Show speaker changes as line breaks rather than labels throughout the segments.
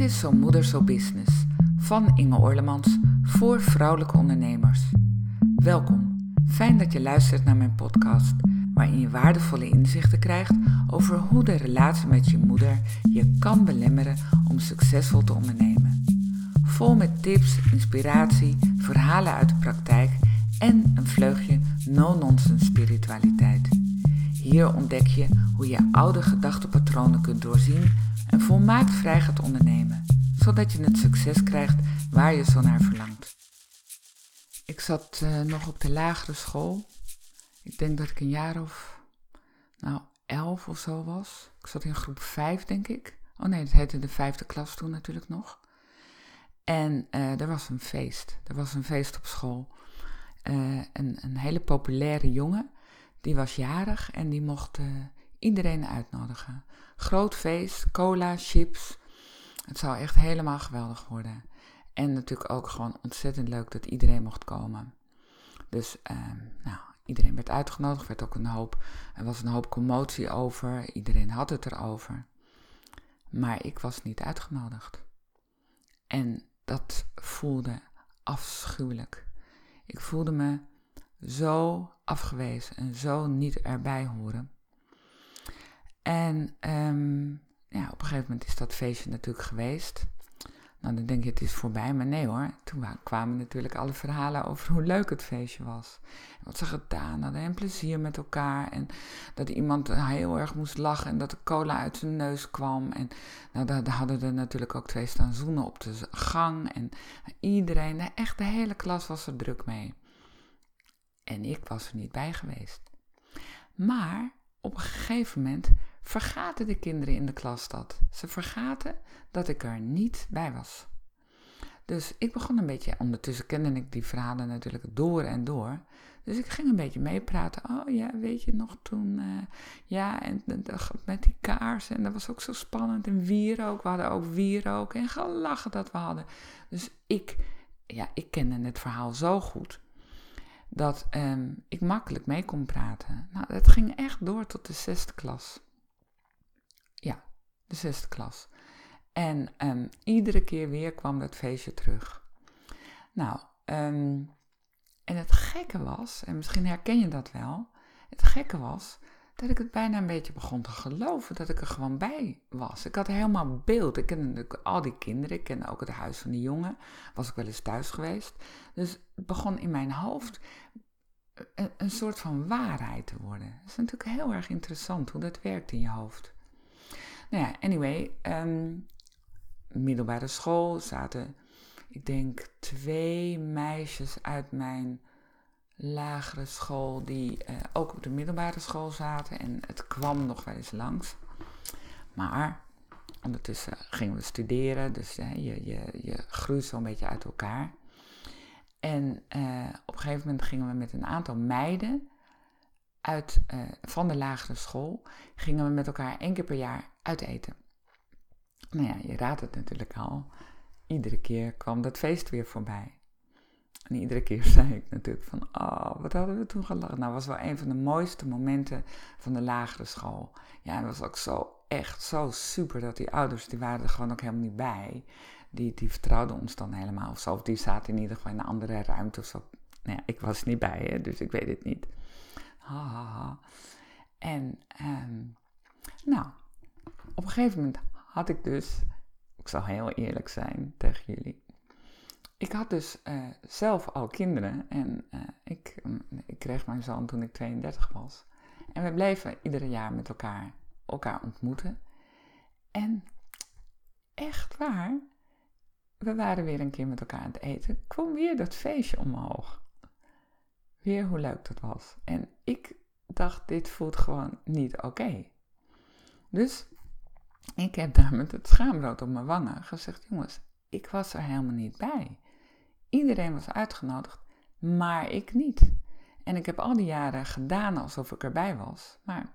Dit is Zo Moeder Zo Business van Inge Orlemans voor vrouwelijke ondernemers. Welkom, fijn dat je luistert naar mijn podcast, waarin je waardevolle inzichten krijgt over hoe de relatie met je moeder je kan belemmeren om succesvol te ondernemen. Vol met tips, inspiratie, verhalen uit de praktijk en een vleugje no-nonsense spiritualiteit. Hier ontdek je hoe je oude gedachtepatronen kunt doorzien en volmaakt vrij gaat ondernemen, zodat je het succes krijgt waar je zo naar verlangt. Ik zat uh, nog op de lagere school. Ik denk dat ik een jaar of, nou, elf of zo was. Ik zat in groep vijf, denk ik. Oh nee, het heette de vijfde klas toen natuurlijk nog. En uh, er was een feest. Er was een feest op school. Uh, een, een, hele populaire jongen, die was jarig en die mocht iedereen uitnodigen. Groot feest, cola, chips. Het zou echt helemaal geweldig worden. En natuurlijk ook gewoon ontzettend leuk dat iedereen mocht komen. Dus uh, nou, iedereen werd uitgenodigd, werd ook een hoop, er was een hoop commotie over, iedereen had het erover. Maar ik was niet uitgenodigd. En dat voelde afschuwelijk. Ik voelde me zo afgewezen en zo niet erbij horen. En um, ja, op een gegeven moment is dat feestje natuurlijk geweest. Nou, dan denk je het is voorbij, maar nee hoor. Toen kwamen natuurlijk alle verhalen over hoe leuk het feestje was. Wat ze gedaan hadden en plezier met elkaar. En dat iemand heel erg moest lachen en dat de cola uit zijn neus kwam. En nou, daar, hadden er natuurlijk ook twee staan zoenen op de gang. En iedereen, echt de hele klas was er druk mee. En ik was er niet bij geweest. Maar op een gegeven moment vergaten de kinderen in de klas dat. Ze vergaten dat ik er niet bij was. Dus ik begon een beetje, ondertussen kende ik die verhalen natuurlijk door en door. Dus ik ging een beetje meepraten. Oh ja, weet je nog toen, uh, ja, en met die kaarsen. En dat was ook zo spannend. En wierook, we hadden ook wierook. En gelachen dat we hadden. Dus ik, ja, ik kende het verhaal zo goed. Dat um, ik makkelijk mee kon praten. Nou, het ging echt door tot de zesde klas de zesde klas. En um, iedere keer weer kwam dat feestje terug. Nou, um, en het gekke was, en misschien herken je dat wel, het gekke was dat ik het bijna een beetje begon te geloven dat ik er gewoon bij was. Ik had helemaal beeld. Ik kende al die kinderen, ik kende ook het huis van die jongen, was ik wel eens thuis geweest. Dus het begon in mijn hoofd een, een soort van waarheid te worden. Dat is natuurlijk heel erg interessant hoe dat werkt in je hoofd. Nou ja, anyway, um, middelbare school zaten, ik denk, twee meisjes uit mijn lagere school die uh, ook op de middelbare school zaten. En het kwam nog wel eens langs. Maar ondertussen gingen we studeren, dus je, je, je groeit zo'n beetje uit elkaar. En uh, op een gegeven moment gingen we met een aantal meiden uit, van de lagere school, gingen we met elkaar één keer per jaar uit eten. Nou ja, je raadt het natuurlijk al. Iedere keer kwam dat feest weer voorbij. En iedere keer zei ik natuurlijk van, oh, wat hadden we toen gelachen. Nou, was wel een van de mooiste momenten van de lagere school. Ja, het was ook zo, echt zo super dat die ouders, die waren er gewoon ook helemaal niet bij. Die, die vertrouwden ons dan helemaal of zo. Die zaten in ieder geval in een andere ruimte of zo. Nou ja, ik was niet bij, hè, dus ik weet het niet. Ha, ha, ha. En, um, nou, op een gegeven moment had ik dus, ik zal heel eerlijk zijn tegen jullie. Ik had dus uh, zelf al kinderen en uh, ik, mm, ik kreeg mijn zoon toen ik 32 was. En we bleven ieder jaar met elkaar, elkaar ontmoeten. En echt waar, we waren weer een keer met elkaar aan het eten. kwam weer dat feestje omhoog. Weer hoe leuk dat was. En ik dacht, dit voelt gewoon niet oké. Dus ik heb daar met het schaamrood op mijn wangen gezegd: jongens, ik was er helemaal niet bij. Iedereen was uitgenodigd, maar ik niet. En ik heb al die jaren gedaan alsof ik erbij was, maar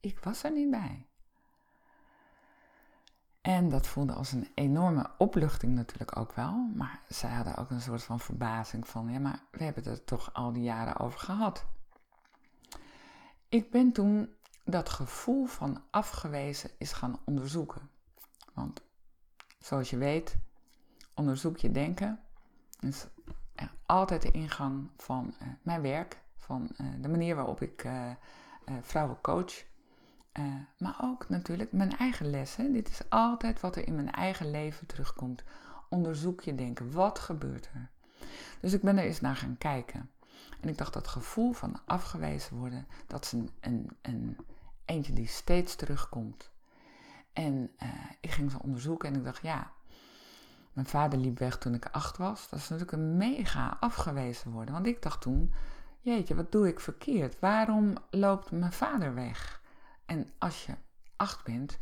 ik was er niet bij. En dat voelde als een enorme opluchting natuurlijk ook wel. Maar zij hadden ook een soort van verbazing van, ja, maar we hebben het er toch al die jaren over gehad. Ik ben toen dat gevoel van afgewezen is gaan onderzoeken. Want zoals je weet, onderzoek je denken. is altijd de ingang van uh, mijn werk, van uh, de manier waarop ik uh, vrouwen coach. Maar ook natuurlijk mijn eigen lessen. Dit is altijd wat er in mijn eigen leven terugkomt. Onderzoek je denken. Wat gebeurt er? Dus ik ben er eens naar gaan kijken. En ik dacht dat gevoel van afgewezen worden, dat is een, een, een eentje die steeds terugkomt. En ik ging ze onderzoeken en ik dacht, ja, mijn vader liep weg toen ik acht was. Dat is natuurlijk een mega afgewezen worden. Want ik dacht toen, jeetje, wat doe ik verkeerd? Waarom loopt mijn vader weg? En als je acht bent,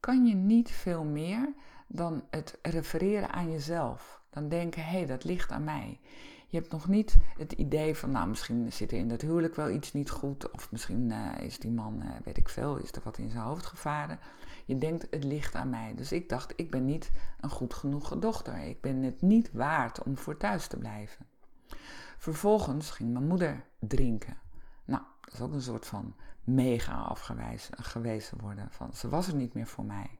kan je niet veel meer dan het refereren aan jezelf. Dan denken, hé, hey, dat ligt aan mij. Je hebt nog niet het idee van, nou, misschien zit er in dat huwelijk wel iets niet goed. Of misschien uh, is die man, uh, weet ik veel, is er wat in zijn hoofd gevaren. Je denkt, het ligt aan mij. Dus ik dacht, ik ben niet een goed genoeg dochter. Ik ben het niet waard om voor thuis te blijven. Vervolgens ging mijn moeder drinken. Is ook een soort van mega afgewezen worden. Van, ze was er niet meer voor mij.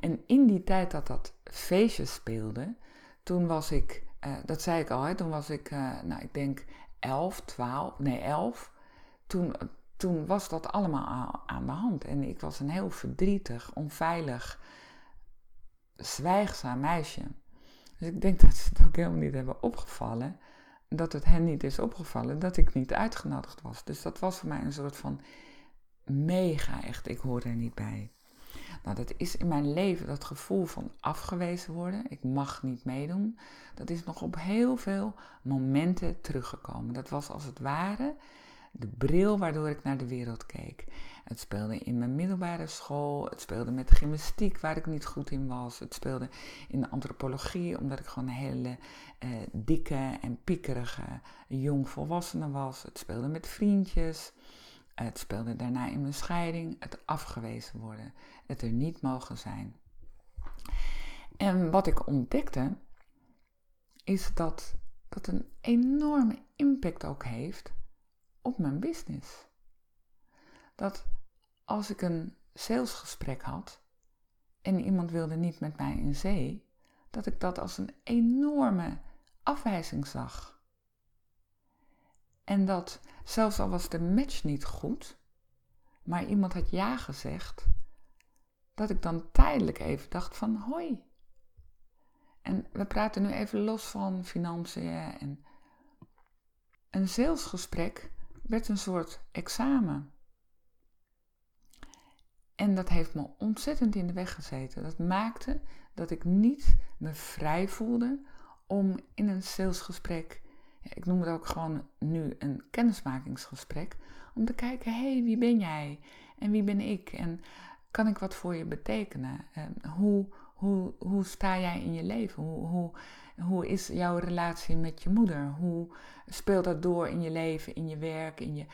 En in die tijd dat dat feestje speelde, toen was ik, uh, dat zei ik al, hè, toen was ik, uh, nou ik denk 11, 12, nee 11. Toen, toen was dat allemaal aan de hand. En ik was een heel verdrietig, onveilig, zwijgzaam meisje. Dus ik denk dat ze het ook helemaal niet hebben opgevallen. Dat het hen niet is opgevallen dat ik niet uitgenodigd was. Dus dat was voor mij een soort van mega echt, ik hoor er niet bij. Nou, dat is in mijn leven dat gevoel van afgewezen worden. Ik mag niet meedoen. Dat is nog op heel veel momenten teruggekomen. Dat was als het ware de bril waardoor ik naar de wereld keek. Het speelde in mijn middelbare school, het speelde met gymnastiek waar ik niet goed in was, het speelde in de antropologie omdat ik gewoon een hele eh, dikke en piekerige jongvolwassene was. Het speelde met vriendjes. Het speelde daarna in mijn scheiding, het afgewezen worden, het er niet mogen zijn. En wat ik ontdekte, is dat dat een enorme impact ook heeft op mijn business. Dat als ik een salesgesprek had en iemand wilde niet met mij in zee, dat ik dat als een enorme afwijzing zag. En dat zelfs al was de match niet goed, maar iemand had ja gezegd, dat ik dan tijdelijk even dacht van hoi. En we praten nu even los van financiën en een salesgesprek werd een soort examen. En dat heeft me ontzettend in de weg gezeten. Dat maakte dat ik niet me vrij voelde om in een salesgesprek, ik noem het ook gewoon nu een kennismakingsgesprek, om te kijken, hé, hey, wie ben jij? En wie ben ik? En kan ik wat voor je betekenen? En hoe, hoe, hoe sta jij in je leven? Hoe, hoe, hoe is jouw relatie met je moeder? Hoe speelt dat door in je leven, in je werk, in je.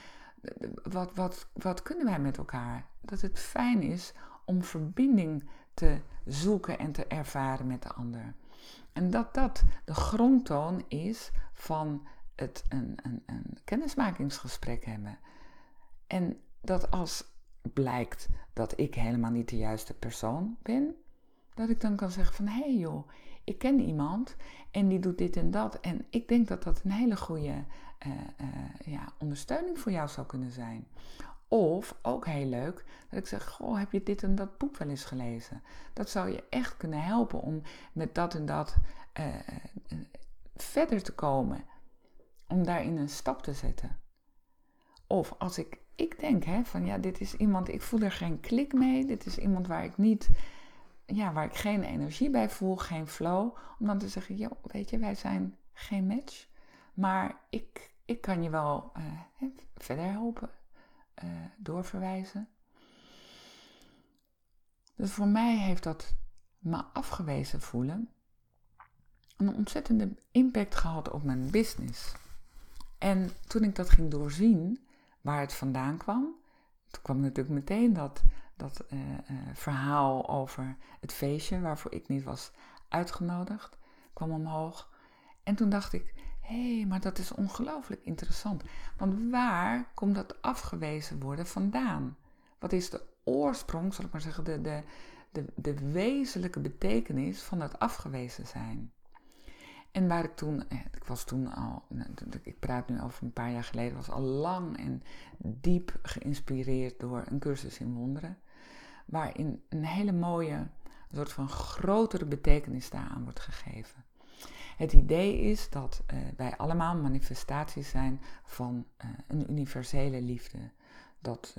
Wat, wat, wat kunnen wij met elkaar? Dat het fijn is om verbinding te zoeken en te ervaren met de ander. En dat dat de grondtoon is van het een, een, een kennismakingsgesprek hebben. En dat als blijkt dat ik helemaal niet de juiste persoon ben, dat ik dan kan zeggen van hé hey joh, ik ken iemand en die doet dit en dat. En ik denk dat dat een hele goede uh, uh, ja, ondersteuning voor jou zou kunnen zijn. Of, ook heel leuk, dat ik zeg, goh, heb je dit en dat boek wel eens gelezen? Dat zou je echt kunnen helpen om met dat en dat uh, verder te komen. Om daarin een stap te zetten. Of als ik, ik denk hè, van ja, dit is iemand, ik voel er geen klik mee. Dit is iemand waar ik niet ja, waar ik geen energie bij voel, geen flow, om dan te zeggen, joh, weet je, wij zijn geen match, maar ik, ik kan je wel uh, verder helpen, uh, doorverwijzen. Dus voor mij heeft dat me afgewezen voelen een ontzettende impact gehad op mijn business. En toen ik dat ging doorzien, waar het vandaan kwam, toen kwam natuurlijk meteen dat dat uh, verhaal over het feestje waarvoor ik niet was uitgenodigd kwam omhoog. En toen dacht ik, hé, hey, maar dat is ongelooflijk interessant. Want waar komt dat afgewezen worden vandaan? Wat is de oorsprong, zal ik maar zeggen, de, de, de, de wezenlijke betekenis van het afgewezen zijn. En waar ik toen, eh, ik was toen al, nou, ik praat nu over een paar jaar geleden, was al lang en diep geïnspireerd door een cursus in wonderen. Waarin een hele mooie, soort van grotere betekenis daaraan wordt gegeven. Het idee is dat uh, wij allemaal manifestaties zijn van uh, een universele liefde. Dat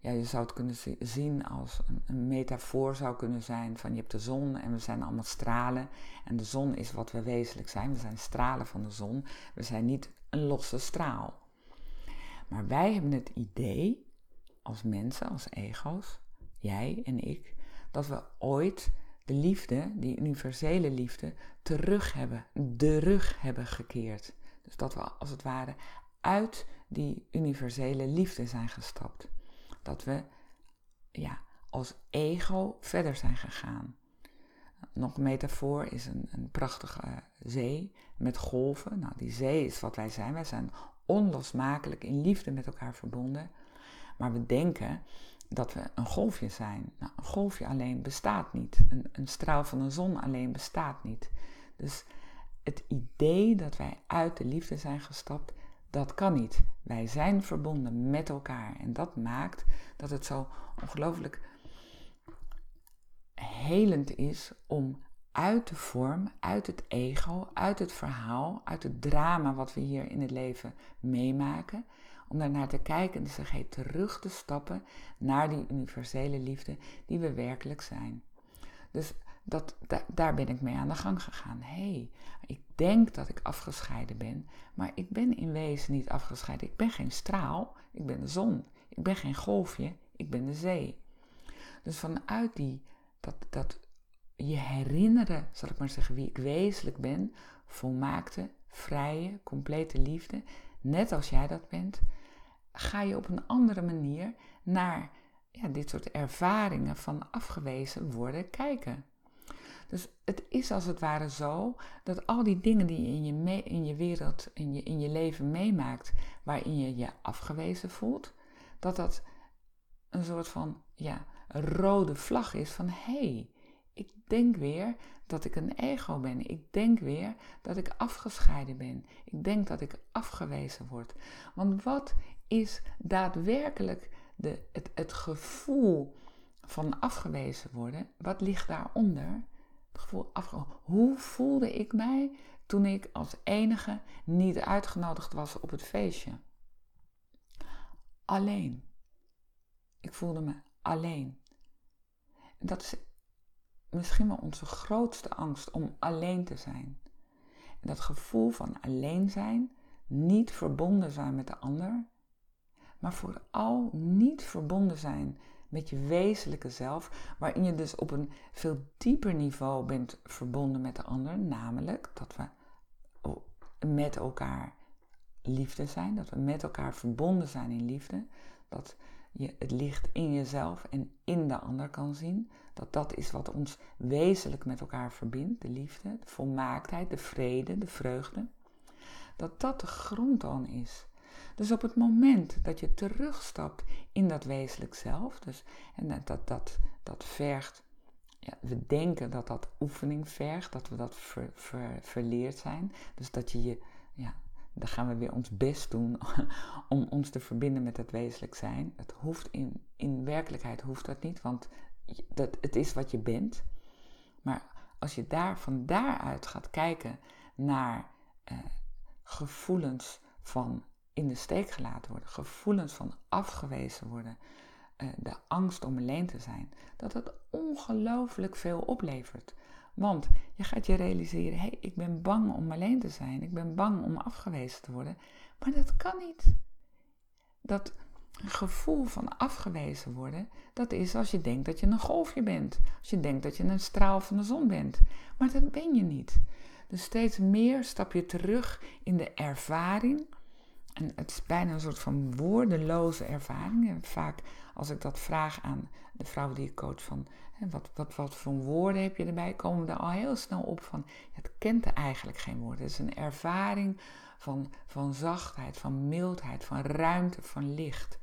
ja, je zou het kunnen zien als een, metafoor zou kunnen zijn van je hebt de zon en we zijn allemaal stralen. En de zon is wat we wezenlijk zijn. We zijn stralen van de zon. We zijn niet een losse straal. Maar wij hebben het idee, als mensen, als ego's, jij en ik, dat we ooit de liefde, die universele liefde, terug hebben, de rug hebben gekeerd. Dus dat we als het ware uit die universele liefde zijn gestapt. Dat we ja, als ego verder zijn gegaan. Nog een metafoor is een, een prachtige zee met golven. Nou, die zee is wat wij zijn. Wij zijn onlosmakelijk in liefde met elkaar verbonden. Maar we denken dat we een golfje zijn. Nou, een golfje alleen bestaat niet. Een, een straal van de zon alleen bestaat niet. Dus het idee dat wij uit de liefde zijn gestapt, dat kan niet. Wij zijn verbonden met elkaar. En dat maakt dat het zo ongelooflijk helend is om uit de vorm, uit het ego, uit het verhaal, uit het drama wat we hier in het leven meemaken, om daarnaar te kijken en te zeggen, terug te stappen naar die universele liefde die we werkelijk zijn. Dus dat, daar ben ik mee aan de gang gegaan. Hé, hey, ik denk dat ik afgescheiden ben, maar ik ben in wezen niet afgescheiden. Ik ben geen straal, ik ben de zon. Ik ben geen golfje, ik ben de zee. Dus vanuit die, dat, dat je herinneren, zal ik maar zeggen, wie ik wezenlijk ben, volmaakte, vrije, complete liefde, net als jij dat bent, ga je op een andere manier naar ja, dit soort ervaringen van afgewezen worden kijken. Dus het is als het ware zo dat al die dingen die je in je, in je wereld, in je, in je leven meemaakt, waarin je je afgewezen voelt, dat dat een soort van ja, rode vlag is van hé, hey, ik denk weer dat ik een ego ben. Ik denk weer dat ik afgescheiden ben. Ik denk dat ik afgewezen word. Want wat is daadwerkelijk de, het, het gevoel van afgewezen worden? Wat ligt daaronder? Gevoel afgewezen. Hoe voelde ik mij toen ik als enige niet uitgenodigd was op het feestje? Alleen. Ik voelde me alleen. En dat is misschien wel onze grootste angst om alleen te zijn. Dat gevoel van alleen zijn, niet verbonden zijn met de ander, maar vooral niet verbonden zijn met je wezenlijke zelf, waarin je dus op een veel dieper niveau bent verbonden met de ander, namelijk dat we met elkaar liefde zijn, dat we met elkaar verbonden zijn in liefde, dat je het licht in jezelf en in de ander kan zien, dat dat is wat ons wezenlijk met elkaar verbindt, de liefde, de volmaaktheid, de vrede, de vreugde, dat dat de grondtoon is. Dus op het moment dat je terugstapt in dat wezenlijk zelf, dus, en dat, dat, dat vergt, ja, we denken dat dat oefening vergt, dat we dat ver, ver, verleerd zijn, dus dat je je, ja, dan gaan we weer ons best doen om ons te verbinden met het wezenlijk zijn. Het hoeft in, in werkelijkheid hoeft dat niet, want dat, het is wat je bent. Maar als je daar van daaruit gaat kijken naar eh, gevoelens van in de steek gelaten worden, gevoelens van afgewezen worden, uh, de angst om alleen te zijn, dat het ongelooflijk veel oplevert. Want je gaat je realiseren, hé, hey, ik ben bang om alleen te zijn, ik ben bang om afgewezen te worden, maar dat kan niet. Dat gevoel van afgewezen worden, dat is als je denkt dat je een golfje bent, als je denkt dat je een straal van de zon bent, maar dat ben je niet. Dus steeds meer stap je terug in de ervaring en het is bijna een soort van woordeloze ervaring. En vaak als ik dat vraag aan de vrouwen die ik coach van wat, wat, wat voor woorden heb je erbij, komen we er al heel snel op van het kent er eigenlijk geen woorden. Het is een ervaring van, van zachtheid, van mildheid, van ruimte, van licht.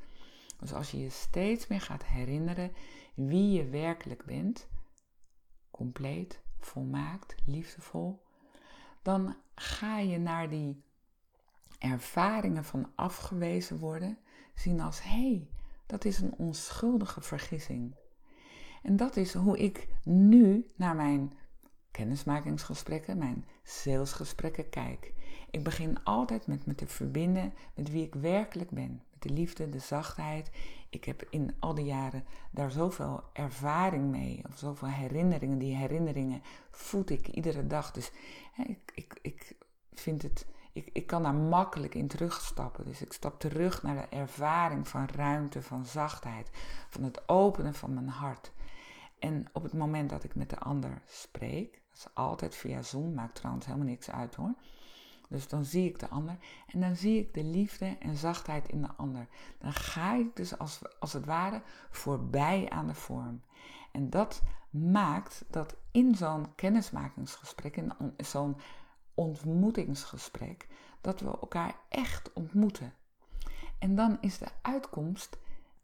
Dus als je je steeds meer gaat herinneren wie je werkelijk bent, compleet, volmaakt, liefdevol, dan ga je naar die ervaringen van afgewezen worden zien als hé, hey, dat is een onschuldige vergissing. En dat is hoe ik nu naar mijn kennismakingsgesprekken, mijn salesgesprekken kijk. Ik begin altijd met me te verbinden met wie ik werkelijk ben. Met de liefde, de zachtheid. Ik heb in al die jaren daar zoveel ervaring mee. Of zoveel herinneringen. Die herinneringen voed ik iedere dag. Dus hè, ik, ik, ik vind het ik, ik kan daar makkelijk in terugstappen. Dus ik stap terug naar de ervaring van ruimte, van zachtheid, van het openen van mijn hart. En op het moment dat ik met de ander spreek, dat is altijd via Zoom, maakt trouwens helemaal niks uit hoor. Dus dan zie ik de ander en dan zie ik de liefde en zachtheid in de ander. Dan ga ik dus als, als het ware voorbij aan de vorm. En dat maakt dat in zo'n kennismakingsgesprek, in zo'n ontmoetingsgesprek, dat we elkaar echt ontmoeten. En dan is de uitkomst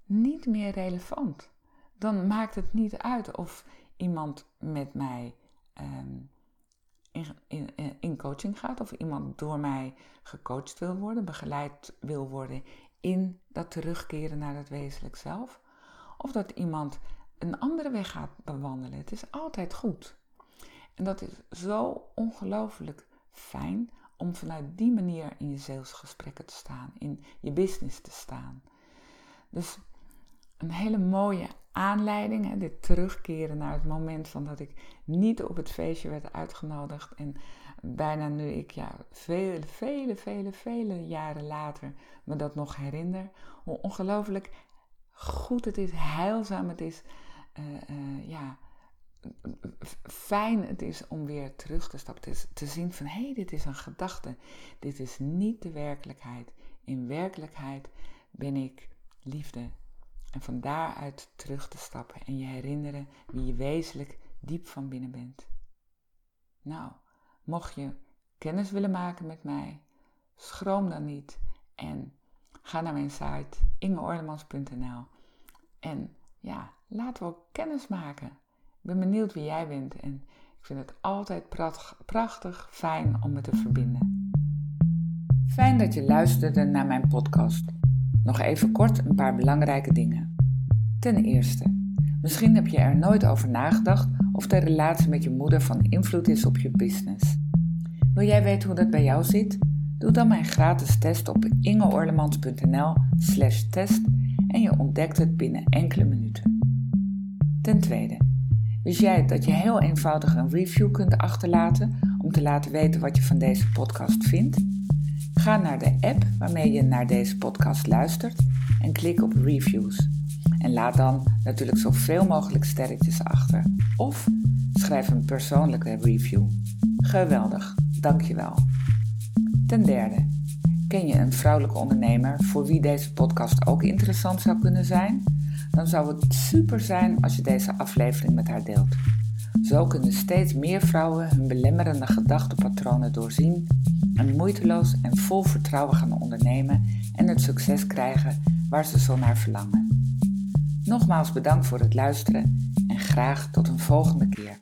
niet meer relevant. Dan maakt het niet uit of iemand met mij ehm, in, in, in coaching gaat, of iemand door mij gecoacht wil worden, begeleid wil worden in dat terugkeren naar het wezenlijk zelf, of dat iemand een andere weg gaat bewandelen. Het is altijd goed. En dat is zo ongelooflijk fijn om vanuit die manier in je salesgesprekken te staan, in je business te staan. Dus een hele mooie aanleiding, hè, dit terugkeren naar het moment van dat ik niet op het feestje werd uitgenodigd en bijna nu ik ja, vele, vele, vele, vele jaren later me dat nog herinner, hoe ongelooflijk goed het is, heilzaam het is, uh, uh, ja, fijn het is om weer terug te stappen. Te, te zien van hé, hey, dit is een gedachte. Dit is niet de werkelijkheid. In werkelijkheid ben ik liefde. En van daaruit terug te stappen en je herinneren wie je wezenlijk diep van binnen bent. Nou, mocht je kennis willen maken met mij, schroom dan niet en ga naar mijn site ingeorlemans.nl en ja, laten we ook kennis maken. Ik ben benieuwd wie jij bent en ik vind het altijd prachtig, fijn om me te verbinden. Fijn dat je luisterde naar mijn podcast. Nog even kort een paar belangrijke dingen. Ten eerste, misschien heb je er nooit over nagedacht of de relatie met je moeder van invloed is op je business. Wil jij weten hoe dat bij jou zit? Doe dan mijn gratis test op ingeorlemans.nl/slash test en je ontdekt het binnen enkele minuten. Ten tweede, Wist jij dat je heel eenvoudig een review kunt achterlaten om te laten weten wat je van deze podcast vindt? Ga naar de app waarmee je naar deze podcast luistert en klik op reviews. En laat dan natuurlijk zoveel mogelijk sterretjes achter. Of schrijf een persoonlijke review. Geweldig, dankjewel. Ten derde, ken je een vrouwelijke ondernemer voor wie deze podcast ook interessant zou kunnen zijn? Dan zou het super zijn als je deze aflevering met haar deelt. Zo kunnen steeds meer vrouwen hun belemmerende gedachtenpatronen doorzien en moeiteloos en vol vertrouwen gaan ondernemen en het succes krijgen waar ze zo naar verlangen. Nogmaals bedankt voor het luisteren en graag tot een volgende keer.